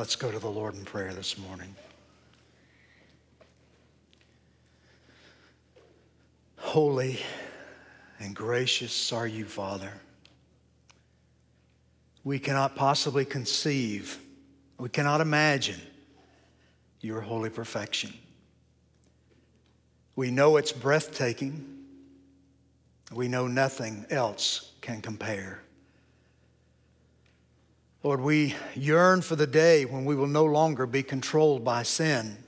Let's go to the Lord in prayer this morning. Holy and gracious are you, Father. We cannot possibly conceive, we cannot imagine your holy perfection. We know it's breathtaking. We know nothing else can compare. Lord, we yearn for the day when we will no longer be controlled by sin.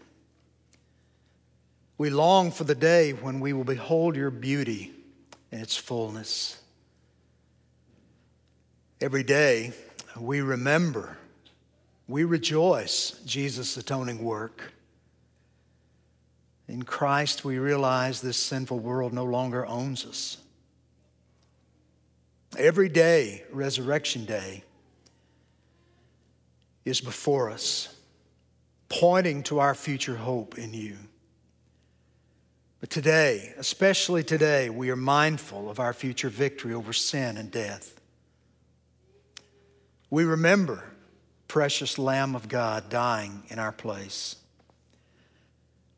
We long for the day when we will behold your beauty in its fullness. Every day we remember, we rejoice Jesus' atoning work. In Christ, we realize this sinful world no longer owns us. Every day, Resurrection Day, is before us, pointing to our future hope in you. But today, especially today, we are mindful of our future victory over sin and death. We remember precious Lamb of God dying in our place.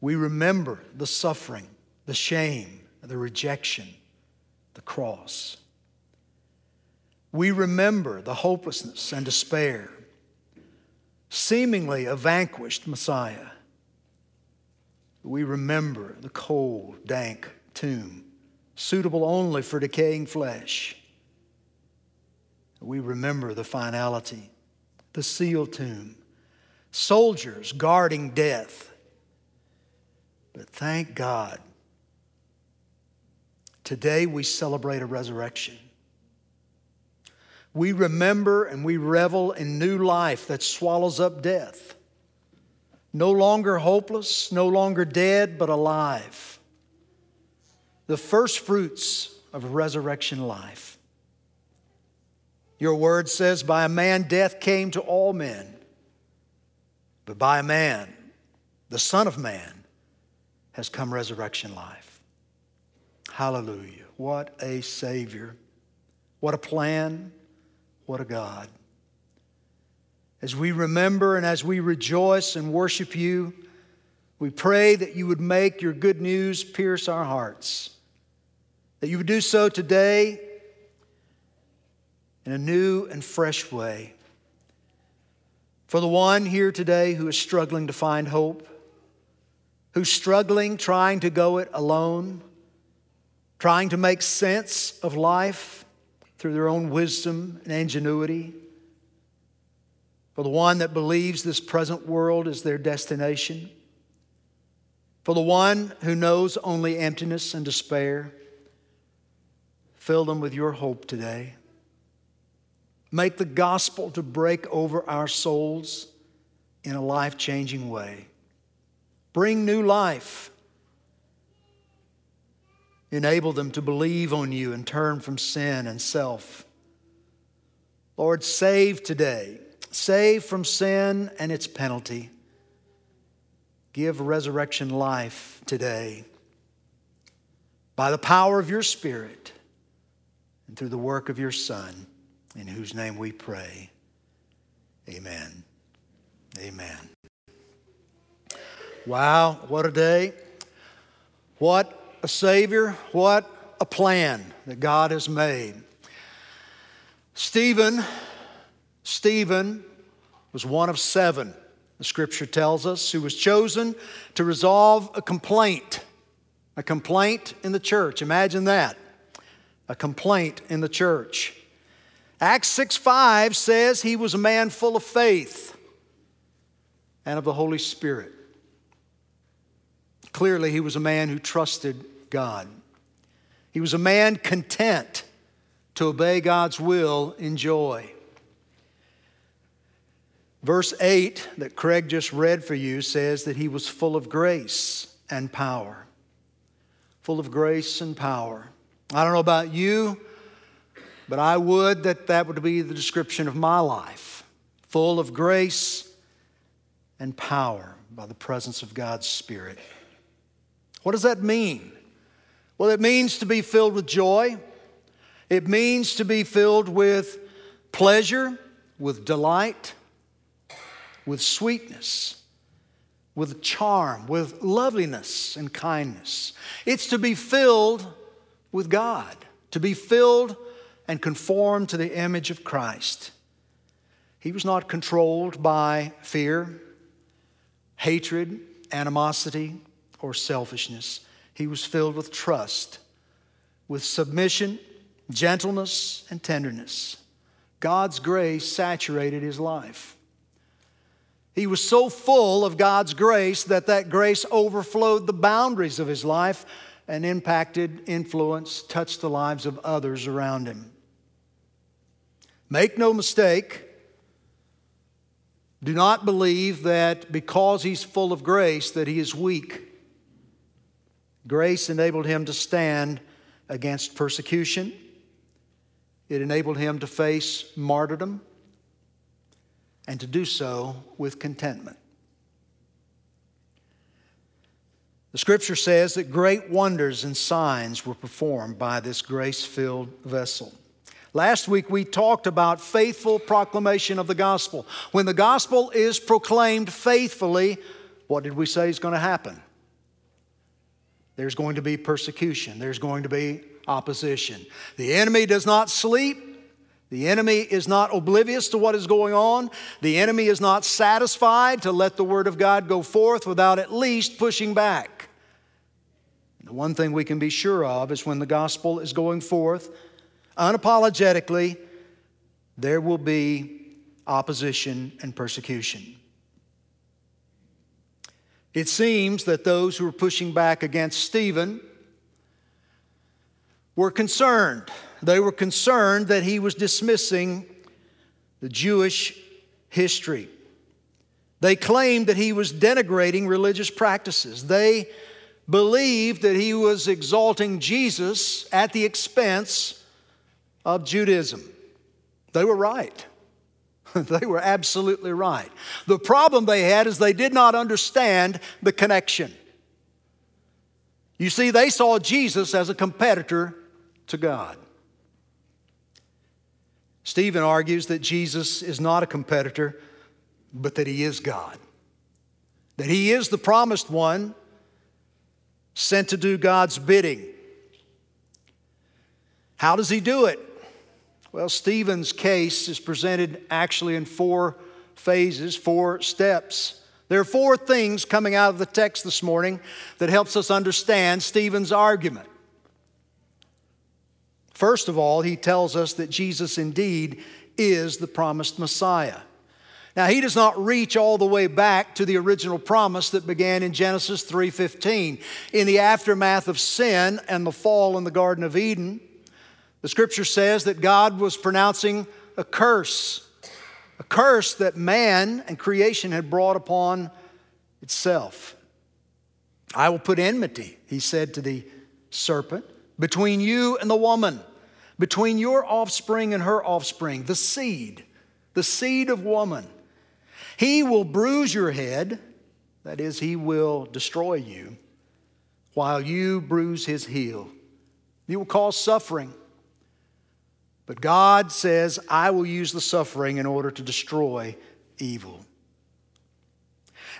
We remember the suffering, the shame, the rejection, the cross. We remember the hopelessness and despair seemingly a vanquished Messiah. We remember the cold, dank tomb, suitable only for decaying flesh. We remember the finality, the sealed tomb, soldiers guarding death. But thank God, today we celebrate a resurrection we remember and we revel in new life that swallows up death. No longer hopeless, no longer dead, but alive. The first fruits of resurrection life. Your word says, By a man death came to all men, but by a man, the Son of Man, has come resurrection life. Hallelujah. What a Savior. What a plan. What a God. As we remember and as we rejoice and worship you, we pray that you would make your good news pierce our hearts, that you would do so today in a new and fresh way. For the one here today who is struggling to find hope, who's struggling trying to go it alone, trying to make sense of life, through their own wisdom and ingenuity. For the one that believes this present world is their destination. For the one who knows only emptiness and despair. Fill them with your hope today. Make the gospel to break over our souls in a life changing way. Bring new life Enable them to believe on you and turn from sin and self. Lord, save today. Save from sin and its penalty. Give resurrection life today by the power of your Spirit and through the work of your Son, in whose name we pray. Amen. Amen. Wow, what a day. What a Savior, what a plan that God has made. Stephen, Stephen was one of seven, the scripture tells us, who was chosen to resolve a complaint. A complaint in the church. Imagine that. A complaint in the church. Acts 6 5 says he was a man full of faith and of the Holy Spirit. Clearly, he was a man who trusted God. He was a man content to obey God's will in joy. Verse 8 that Craig just read for you says that he was full of grace and power. Full of grace and power. I don't know about you, but I would that that would be the description of my life. Full of grace and power by the presence of God's Spirit. What does that mean? Well, it means to be filled with joy. It means to be filled with pleasure, with delight, with sweetness, with charm, with loveliness and kindness. It's to be filled with God, to be filled and conformed to the image of Christ. He was not controlled by fear, hatred, animosity, or selfishness. He was filled with trust, with submission, gentleness, and tenderness. God's grace saturated his life. He was so full of God's grace that that grace overflowed the boundaries of his life and impacted, influenced, touched the lives of others around him. Make no mistake, do not believe that because he's full of grace that he is weak. Grace enabled him to stand against persecution. It enabled him to face martyrdom and to do so with contentment. The scripture says that great wonders and signs were performed by this grace filled vessel. Last week we talked about faithful proclamation of the gospel. When the gospel is proclaimed faithfully, what did we say is going to happen? There's going to be persecution, there's going to be opposition. The enemy does not sleep. The enemy is not oblivious to what is going on. The enemy is not satisfied to let the word of God go forth without at least pushing back. The one thing we can be sure of is when the gospel is going forth, unapologetically, there will be opposition and persecution. It seems that those who were pushing back against Stephen were concerned. They were concerned that he was dismissing the Jewish history. They claimed that he was denigrating religious practices. They believed that he was exalting Jesus at the expense of Judaism. They were right. they were absolutely right. The problem they had is they did not understand the connection. You see, they saw Jesus as a competitor to God. Stephen argues that Jesus is not a competitor, but that he is God. That he is the promised one sent to do God's bidding. How does he do it? Well, Stephen's case is presented actually in four phases, four steps. There are four things coming out of the text this morning that helps us understand Stephen's argument. First of all, he tells us that Jesus indeed is the promised Messiah. Now, he does not reach all the way back to the original promise that began in Genesis 3:15. In the aftermath of sin and the fall in the garden of Eden, the scripture says that God was pronouncing a curse, a curse that man and creation had brought upon itself. I will put enmity, he said to the serpent, between you and the woman, between your offspring and her offspring, the seed, the seed of woman. He will bruise your head, that is, he will destroy you, while you bruise his heel. You will cause suffering. But God says, I will use the suffering in order to destroy evil.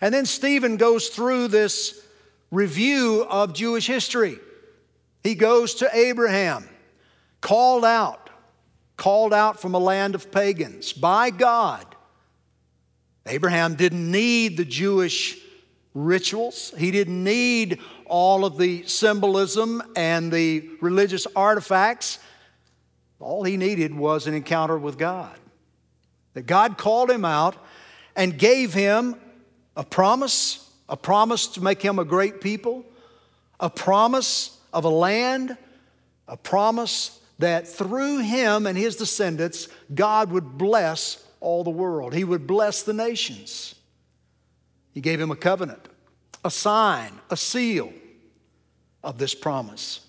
And then Stephen goes through this review of Jewish history. He goes to Abraham, called out, called out from a land of pagans by God. Abraham didn't need the Jewish rituals, he didn't need all of the symbolism and the religious artifacts. All he needed was an encounter with God. That God called him out and gave him a promise, a promise to make him a great people, a promise of a land, a promise that through him and his descendants, God would bless all the world. He would bless the nations. He gave him a covenant, a sign, a seal of this promise.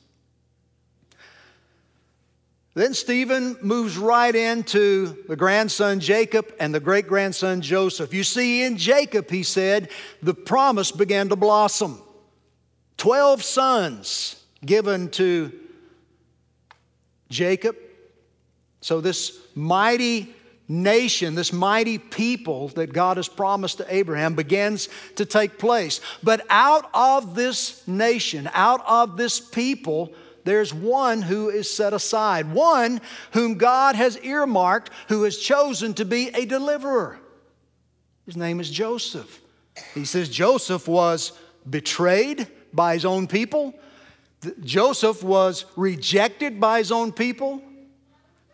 Then Stephen moves right into the grandson Jacob and the great grandson Joseph. You see, in Jacob, he said, the promise began to blossom. Twelve sons given to Jacob. So, this mighty nation, this mighty people that God has promised to Abraham begins to take place. But out of this nation, out of this people, there's one who is set aside, one whom God has earmarked, who has chosen to be a deliverer. His name is Joseph. He says Joseph was betrayed by his own people, Joseph was rejected by his own people.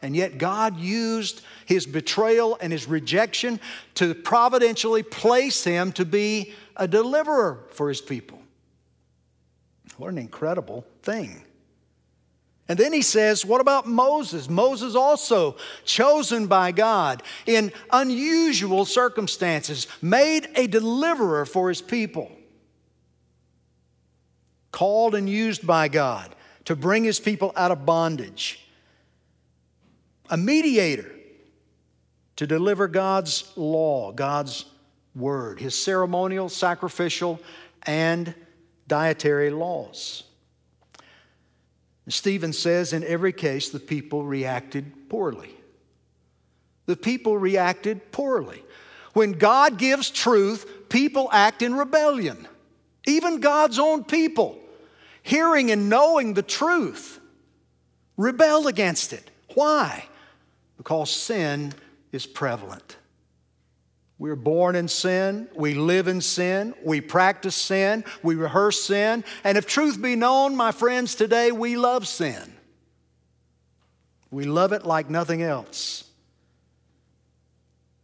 And yet, God used his betrayal and his rejection to providentially place him to be a deliverer for his people. What an incredible thing. And then he says, What about Moses? Moses also chosen by God in unusual circumstances, made a deliverer for his people. Called and used by God to bring his people out of bondage a mediator to deliver God's law, God's word, his ceremonial, sacrificial, and dietary laws. Stephen says in every case the people reacted poorly. The people reacted poorly. When God gives truth, people act in rebellion. Even God's own people, hearing and knowing the truth, rebel against it. Why? because sin is prevalent. We're born in sin, we live in sin, we practice sin, we rehearse sin, and if truth be known, my friends, today we love sin. We love it like nothing else.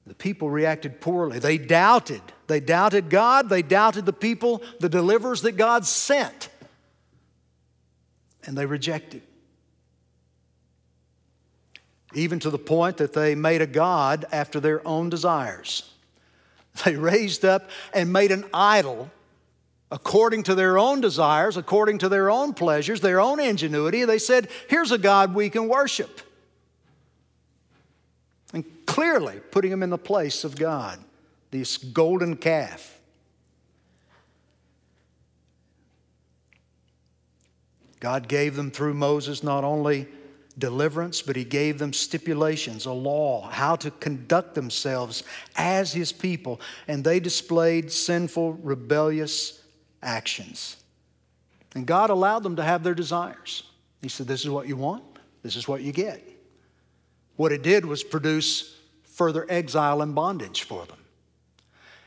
The people reacted poorly. They doubted. They doubted God, they doubted the people, the deliverers that God sent, and they rejected even to the point that they made a God after their own desires. They raised up and made an idol according to their own desires, according to their own pleasures, their own ingenuity. They said, Here's a God we can worship. And clearly putting him in the place of God, this golden calf. God gave them through Moses not only deliverance, but he gave them stipulations, a law, how to conduct themselves as his people, and they displayed sinful, rebellious actions. And God allowed them to have their desires. He said, This is what you want, this is what you get. What it did was produce further exile and bondage for them.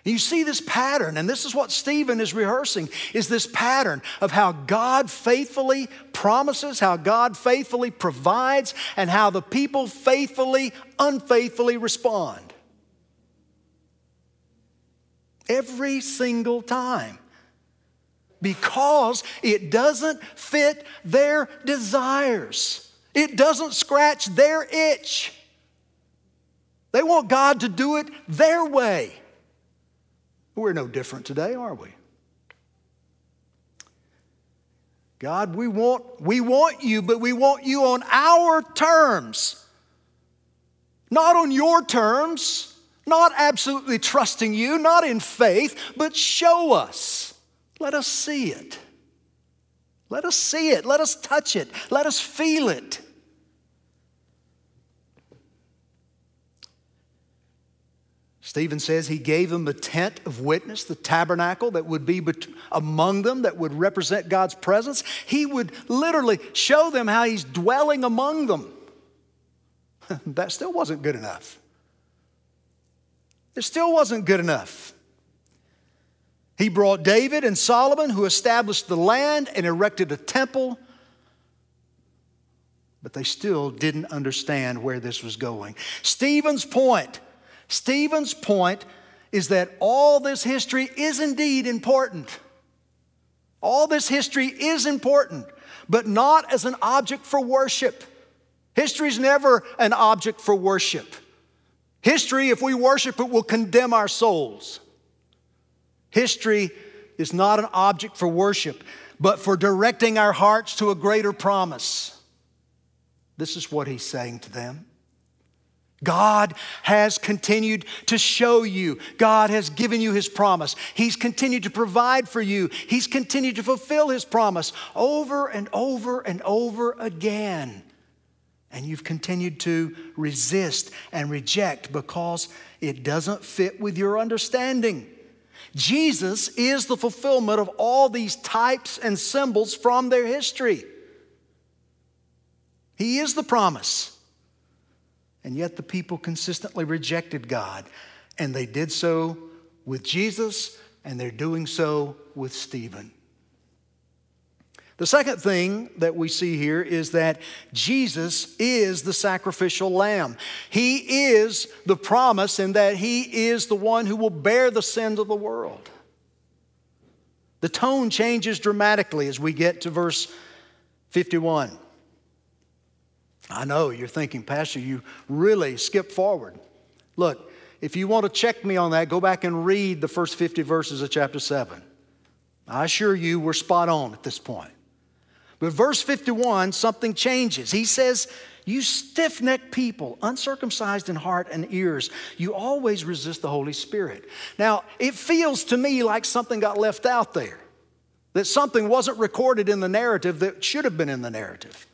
You see this pattern, and this is what Stephen is rehearsing, is this pattern of how God faithfully promises, how God faithfully provides, and how the people faithfully, unfaithfully respond. Every single time. Because it doesn't fit their desires. It doesn't scratch their itch. They want God to do it their way. We're no different today, are we? God, we want, we want you, but we want you on our terms, not on your terms, not absolutely trusting you, not in faith, but show us. Let us see it. Let us see it. Let us touch it. Let us feel it. Stephen says he gave them the tent of witness, the tabernacle that would be among them, that would represent God's presence. He would literally show them how he's dwelling among them. that still wasn't good enough. It still wasn't good enough. He brought David and Solomon, who established the land and erected a temple, but they still didn't understand where this was going. Stephen's point Stephen's point is that all this history is indeed important. All this history is important, but not as an object for worship. History is never an object for worship. History, if we worship it, will condemn our souls. History is not an object for worship, but for directing our hearts to a greater promise. This is what he's saying to them. God has continued to show you. God has given you His promise. He's continued to provide for you. He's continued to fulfill His promise over and over and over again. And you've continued to resist and reject because it doesn't fit with your understanding. Jesus is the fulfillment of all these types and symbols from their history. He is the promise. And yet the people consistently rejected God, and they did so with Jesus, and they're doing so with Stephen. The second thing that we see here is that Jesus is the sacrificial lamb. He is the promise in that He is the one who will bear the sins of the world. The tone changes dramatically as we get to verse 51. I know you're thinking, Pastor, you really skip forward. Look, if you want to check me on that, go back and read the first 50 verses of chapter 7. I assure you, we're spot on at this point. But verse 51, something changes. He says, You stiff necked people, uncircumcised in heart and ears, you always resist the Holy Spirit. Now, it feels to me like something got left out there, that something wasn't recorded in the narrative that should have been in the narrative.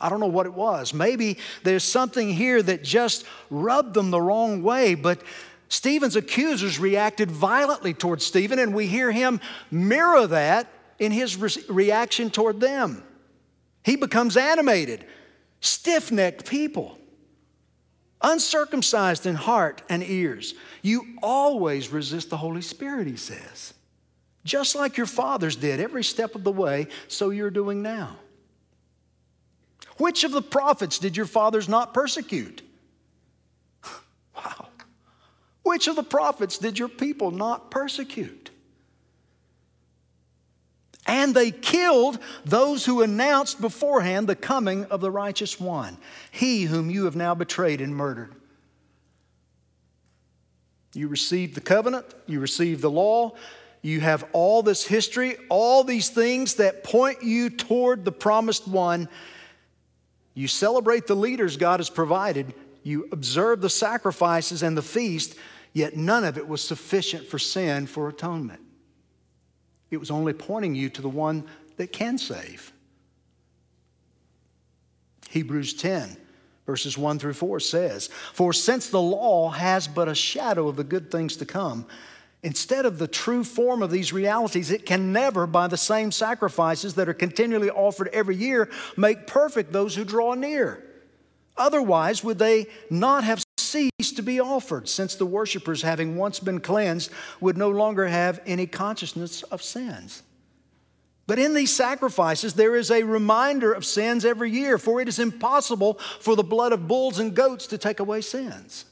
I don't know what it was. Maybe there's something here that just rubbed them the wrong way, but Stephen's accusers reacted violently towards Stephen, and we hear him mirror that in his re- reaction toward them. He becomes animated, stiff necked people, uncircumcised in heart and ears. You always resist the Holy Spirit, he says. Just like your fathers did every step of the way, so you're doing now. Which of the prophets did your fathers not persecute? Wow. Which of the prophets did your people not persecute? And they killed those who announced beforehand the coming of the righteous one, he whom you have now betrayed and murdered. You received the covenant, you received the law, you have all this history, all these things that point you toward the promised one. You celebrate the leaders God has provided, you observe the sacrifices and the feast, yet none of it was sufficient for sin for atonement. It was only pointing you to the one that can save. Hebrews 10, verses 1 through 4 says, For since the law has but a shadow of the good things to come, instead of the true form of these realities, it can never, by the same sacrifices that are continually offered every year, make perfect those who draw near. Otherwise, would they not have ceased to be offered, since the worshippers, having once been cleansed, would no longer have any consciousness of sins. But in these sacrifices, there is a reminder of sins every year, for it is impossible for the blood of bulls and goats to take away sins.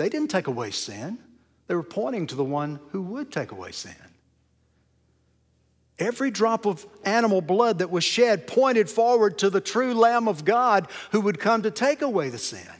They didn't take away sin, they were pointing to the one who would take away sin. Every drop of animal blood that was shed pointed forward to the true Lamb of God who would come to take away the sin.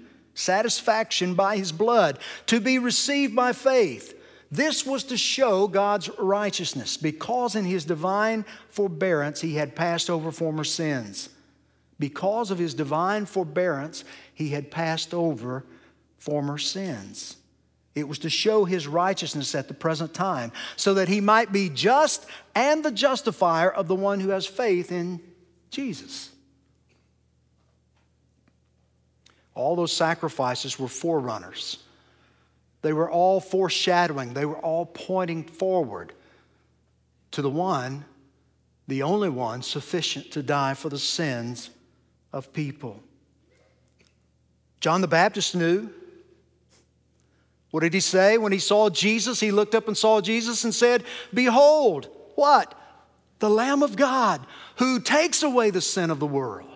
satisfaction by his blood, to be received by faith. This was to show God's righteousness, because in his divine forbearance he had passed over former sins. Because of his divine forbearance, he had passed over former sins. It was to show his righteousness at the present time, so that he might be just and the justifier of the one who has faith in Jesus. All those sacrifices were forerunners. They were all foreshadowing, they were all pointing forward to the one, the only one sufficient to die for the sins of people. John the Baptist knew what did he say when he saw Jesus? He looked up and saw Jesus and said, Behold, what? The Lamb of God who takes away the sin of the world.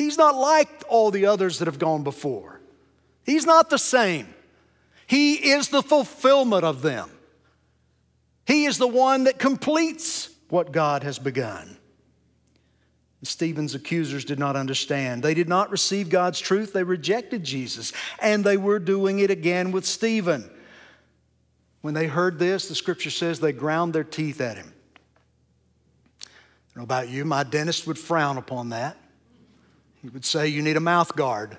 He's not like all the others that have gone before. He's not the same. He is the fulfillment of them. He is the one that completes what God has begun. Stephen's accusers did not understand. They did not receive God's truth. They rejected Jesus. And they were doing it again with Stephen. When they heard this, the scripture says they ground their teeth at him. I don't know about you, my dentist would frown upon that. He would say, You need a mouth guard.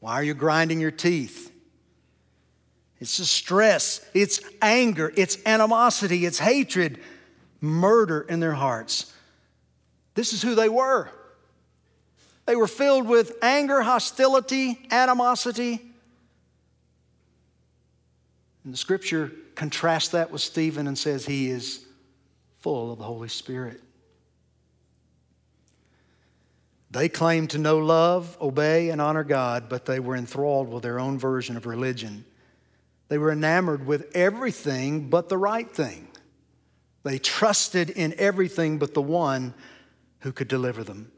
Why are you grinding your teeth? It's stress, it's anger, it's animosity, it's hatred, murder in their hearts. This is who they were. They were filled with anger, hostility, animosity. And the scripture contrasts that with Stephen and says he is full of the Holy Spirit. They claimed to know love, obey, and honor God, but they were enthralled with their own version of religion. They were enamored with everything but the right thing. They trusted in everything but the one who could deliver them.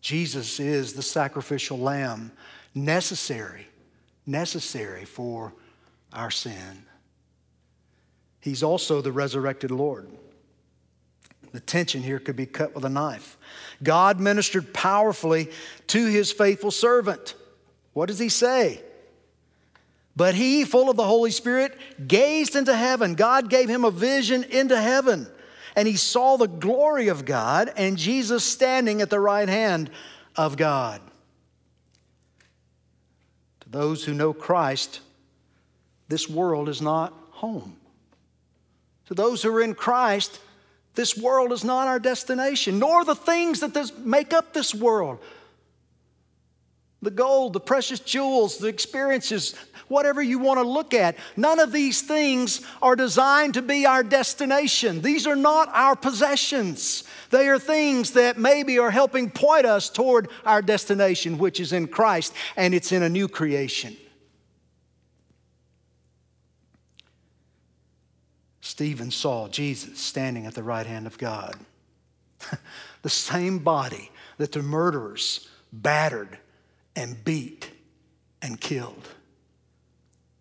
Jesus is the sacrificial lamb necessary, necessary for our sin. He's also the resurrected Lord. The tension here could be cut with a knife. God ministered powerfully to his faithful servant. What does he say? But he, full of the Holy Spirit, gazed into heaven. God gave him a vision into heaven and he saw the glory of God and Jesus standing at the right hand of God. To those who know Christ, this world is not home. To those who are in Christ, this world is not our destination, nor the things that make up this world the gold, the precious jewels, the experiences, whatever you want to look at. None of these things are designed to be our destination. These are not our possessions. They are things that maybe are helping point us toward our destination, which is in Christ, and it's in a new creation. Stephen saw Jesus standing at the right hand of God. the same body that the murderers battered and beat and killed.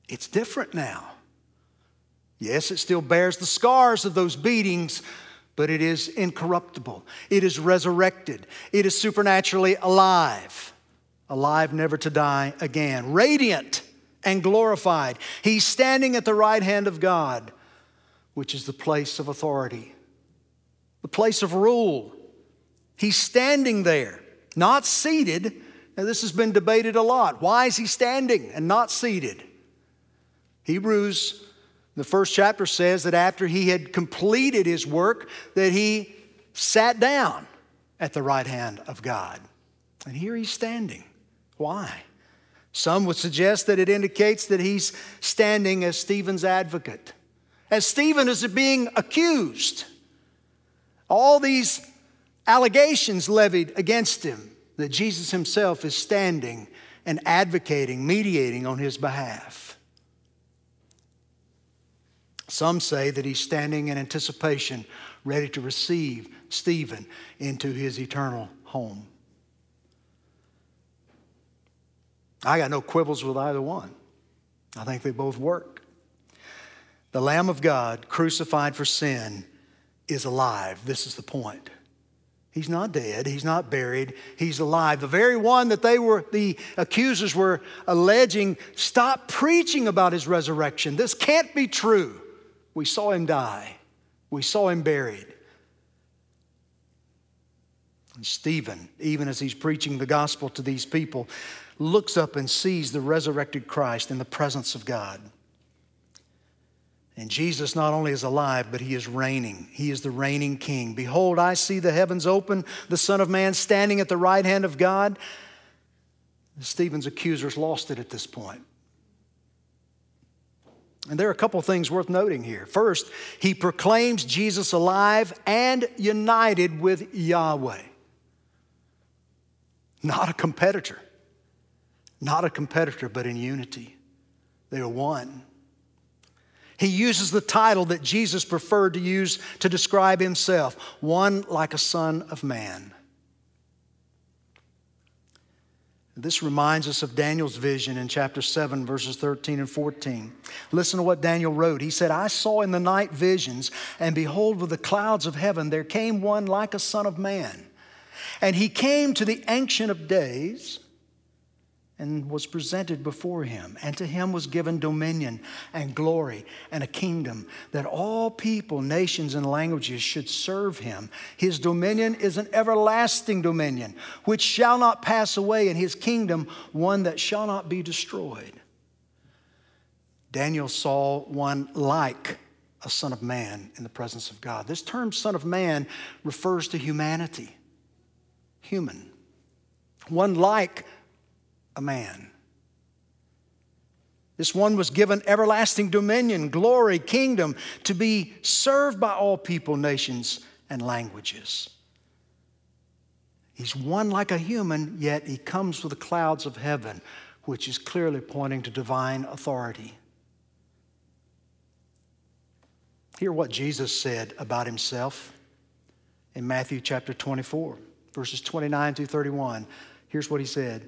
It's different now. Yes, it still bears the scars of those beatings, but it is incorruptible. It is resurrected. It is supernaturally alive, alive never to die again, radiant and glorified. He's standing at the right hand of God, which is the place of authority, the place of rule. He's standing there, not seated now, this has been debated a lot. Why is he standing and not seated? Hebrews, the first chapter says that after he had completed his work, that he sat down at the right hand of God. And here he's standing. Why? Some would suggest that it indicates that he's standing as Stephen's advocate, as Stephen is being accused. All these allegations levied against him that Jesus himself is standing and advocating, mediating on his behalf. Some say that he's standing in anticipation, ready to receive Stephen into his eternal home. I got no quibbles with either one. I think they both work. The Lamb of God, crucified for sin, is alive. This is the point. He's not dead. He's not buried. He's alive. The very one that they were, the accusers were alleging, stop preaching about his resurrection. This can't be true. We saw him die, we saw him buried. And Stephen, even as he's preaching the gospel to these people, looks up and sees the resurrected Christ in the presence of God. And Jesus not only is alive, but he is reigning. He is the reigning king. Behold, I see the heavens open, the Son of Man standing at the right hand of God. Stephen's accusers lost it at this point. And there are a couple things worth noting here. First, he proclaims Jesus alive and united with Yahweh, not a competitor. Not a competitor, but in unity. They are one. He uses the title that Jesus preferred to use to describe himself one like a son of man. This reminds us of Daniel's vision in chapter 7, verses 13 and 14. Listen to what Daniel wrote. He said, I saw in the night visions, and behold, with the clouds of heaven there came one like a son of man. And he came to the Ancient of Days and was presented before him. And to him was given dominion and glory and a kingdom that all people, nations, and languages should serve him. His dominion is an everlasting dominion which shall not pass away, and his kingdom one that shall not be destroyed. Daniel saw one like a son of man in the presence of God. This term, son of man, refers to humanity, human. One like a man. This one was given everlasting dominion, glory, kingdom to be served by all people, nations, and languages. He's one like a human, yet he comes with the clouds of heaven, which is clearly pointing to divine authority. Hear what Jesus said about himself in Matthew chapter 24, verses 29 through 31. Here's what he said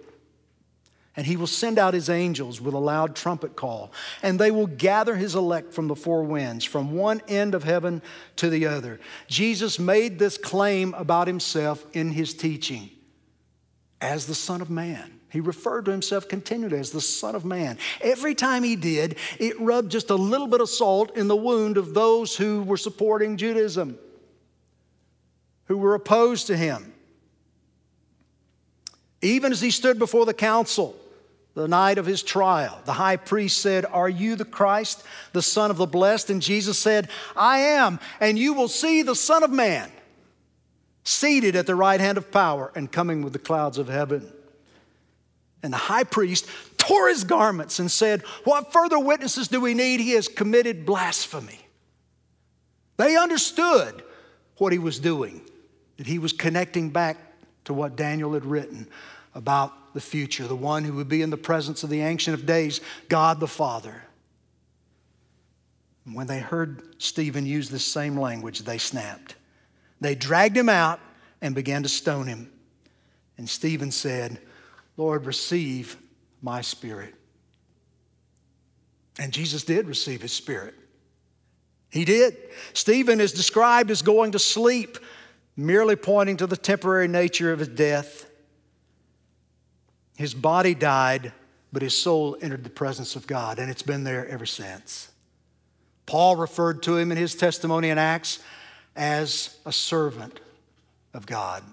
And he will send out his angels with a loud trumpet call, and they will gather his elect from the four winds, from one end of heaven to the other. Jesus made this claim about himself in his teaching as the Son of Man. He referred to himself continually as the Son of Man. Every time he did, it rubbed just a little bit of salt in the wound of those who were supporting Judaism, who were opposed to him. Even as he stood before the council, the night of his trial, the high priest said, Are you the Christ, the Son of the Blessed? And Jesus said, I am, and you will see the Son of Man seated at the right hand of power and coming with the clouds of heaven. And the high priest tore his garments and said, What further witnesses do we need? He has committed blasphemy. They understood what he was doing, that he was connecting back to what Daniel had written about the future, the one who would be in the presence of the Ancient of Days, God the Father. And when they heard Stephen use this same language, they snapped. They dragged him out and began to stone him. And Stephen said, Lord, receive my spirit. And Jesus did receive his spirit. He did. Stephen is described as going to sleep, merely pointing to the temporary nature of his death. His body died, but his soul entered the presence of God, and it's been there ever since. Paul referred to him in his testimony in Acts as a servant of God.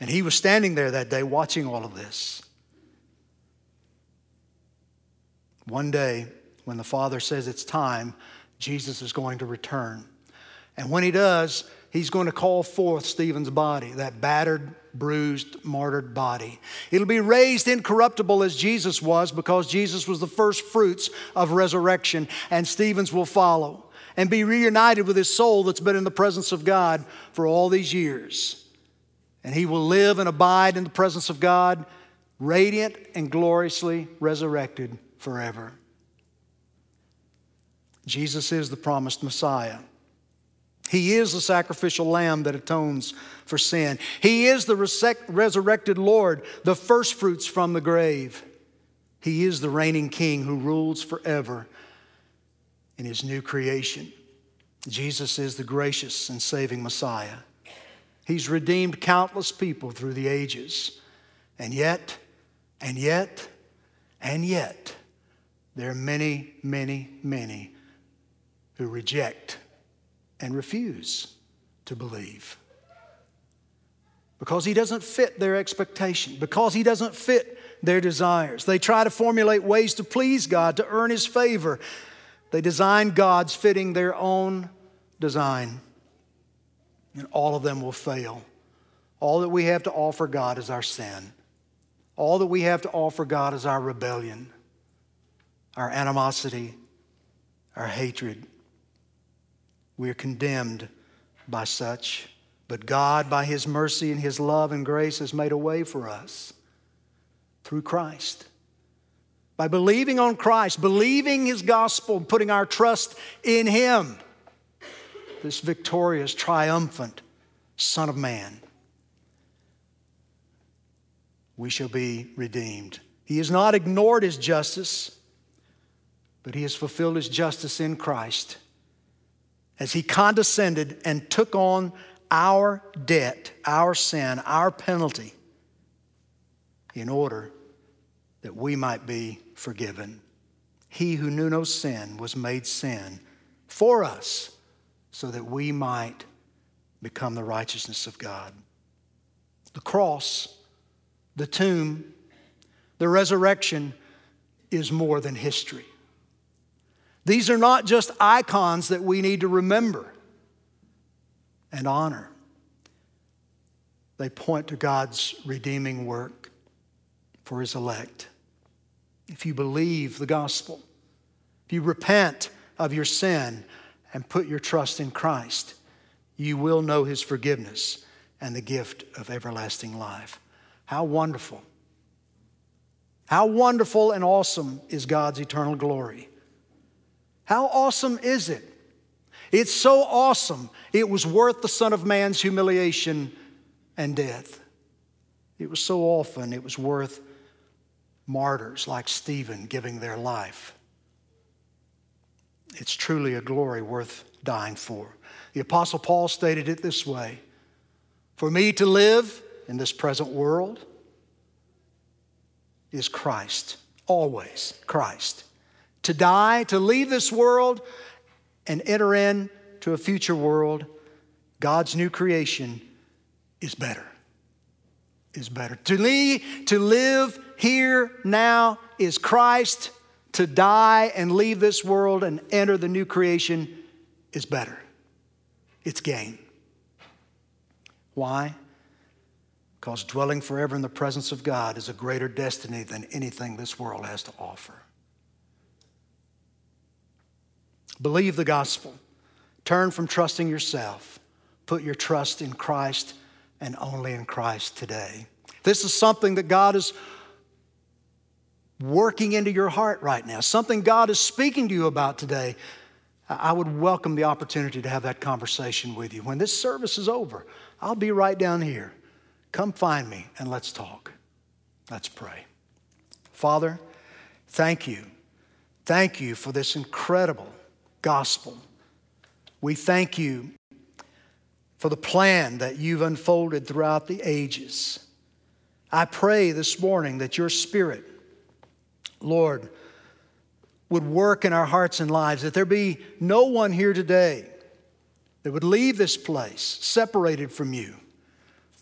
And he was standing there that day watching all of this. One day, when the Father says it's time, Jesus is going to return. And when he does, he's going to call forth Stephen's body, that battered, bruised, martyred body. It'll be raised incorruptible as Jesus was because Jesus was the first fruits of resurrection, and Stephen's will follow and be reunited with his soul that's been in the presence of God for all these years. And he will live and abide in the presence of God, radiant and gloriously resurrected forever. Jesus is the promised Messiah. He is the sacrificial lamb that atones for sin. He is the resurrected Lord, the firstfruits from the grave. He is the reigning king who rules forever in his new creation. Jesus is the gracious and saving Messiah. He's redeemed countless people through the ages. And yet, and yet, and yet, there are many, many, many who reject and refuse to believe. Because he doesn't fit their expectation, because he doesn't fit their desires. They try to formulate ways to please God, to earn his favor. They design gods fitting their own design. And all of them will fail. All that we have to offer God is our sin. All that we have to offer God is our rebellion, our animosity, our hatred we are condemned by such. But God, by His mercy and His love and grace, has made a way for us through Christ. By believing on Christ, believing His gospel, putting our trust in Him, this victorious, triumphant Son of Man, we shall be redeemed. He has not ignored His justice, but He has fulfilled His justice in Christ as He condescended and took on our debt, our sin, our penalty in order that we might be forgiven. He who knew no sin was made sin for us so that we might become the righteousness of God. The cross, the tomb, the resurrection is more than history. These are not just icons that we need to remember and honor. They point to God's redeeming work for his elect. If you believe the gospel, if you repent of your sin and put your trust in Christ, you will know his forgiveness and the gift of everlasting life. How wonderful! How wonderful and awesome is God's eternal glory. How awesome is it it's so awesome, it was worth the Son of Man's humiliation and death. It was so often, it was worth martyrs like Stephen giving their life. It's truly a glory worth dying for. The Apostle Paul stated it this way For me to live in this present world is Christ, always Christ. To die, to leave this world, and enter into a future world, God's new creation is better. Is better. To, me, to live here now is Christ. To die and leave this world and enter the new creation is better. It's gain. Why? Because dwelling forever in the presence of God is a greater destiny than anything this world has to offer. Believe the gospel. Turn from trusting yourself. Put your trust in Christ and only in Christ today. This is something that God is working into your heart right now, something God is speaking to you about today. I would welcome the opportunity to have that conversation with you. When this service is over, I'll be right down here. Come find me and let's talk. Let's pray. Father, thank you. Thank you for this incredible gospel. We thank you for the plan that you've unfolded throughout the ages. I pray this morning that your spirit, Lord, would work in our hearts and lives, that there be no one here today that would leave this place separated from you,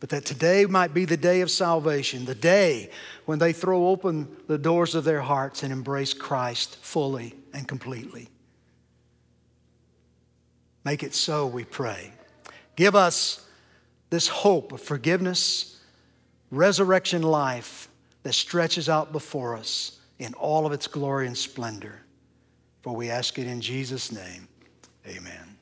but that today might be the day of salvation, the day when they throw open the doors of their hearts and embrace Christ fully and completely. Make it so, we pray. Give us this hope of forgiveness, resurrection life that stretches out before us in all of its glory and splendor. For we ask it in Jesus' name. Amen.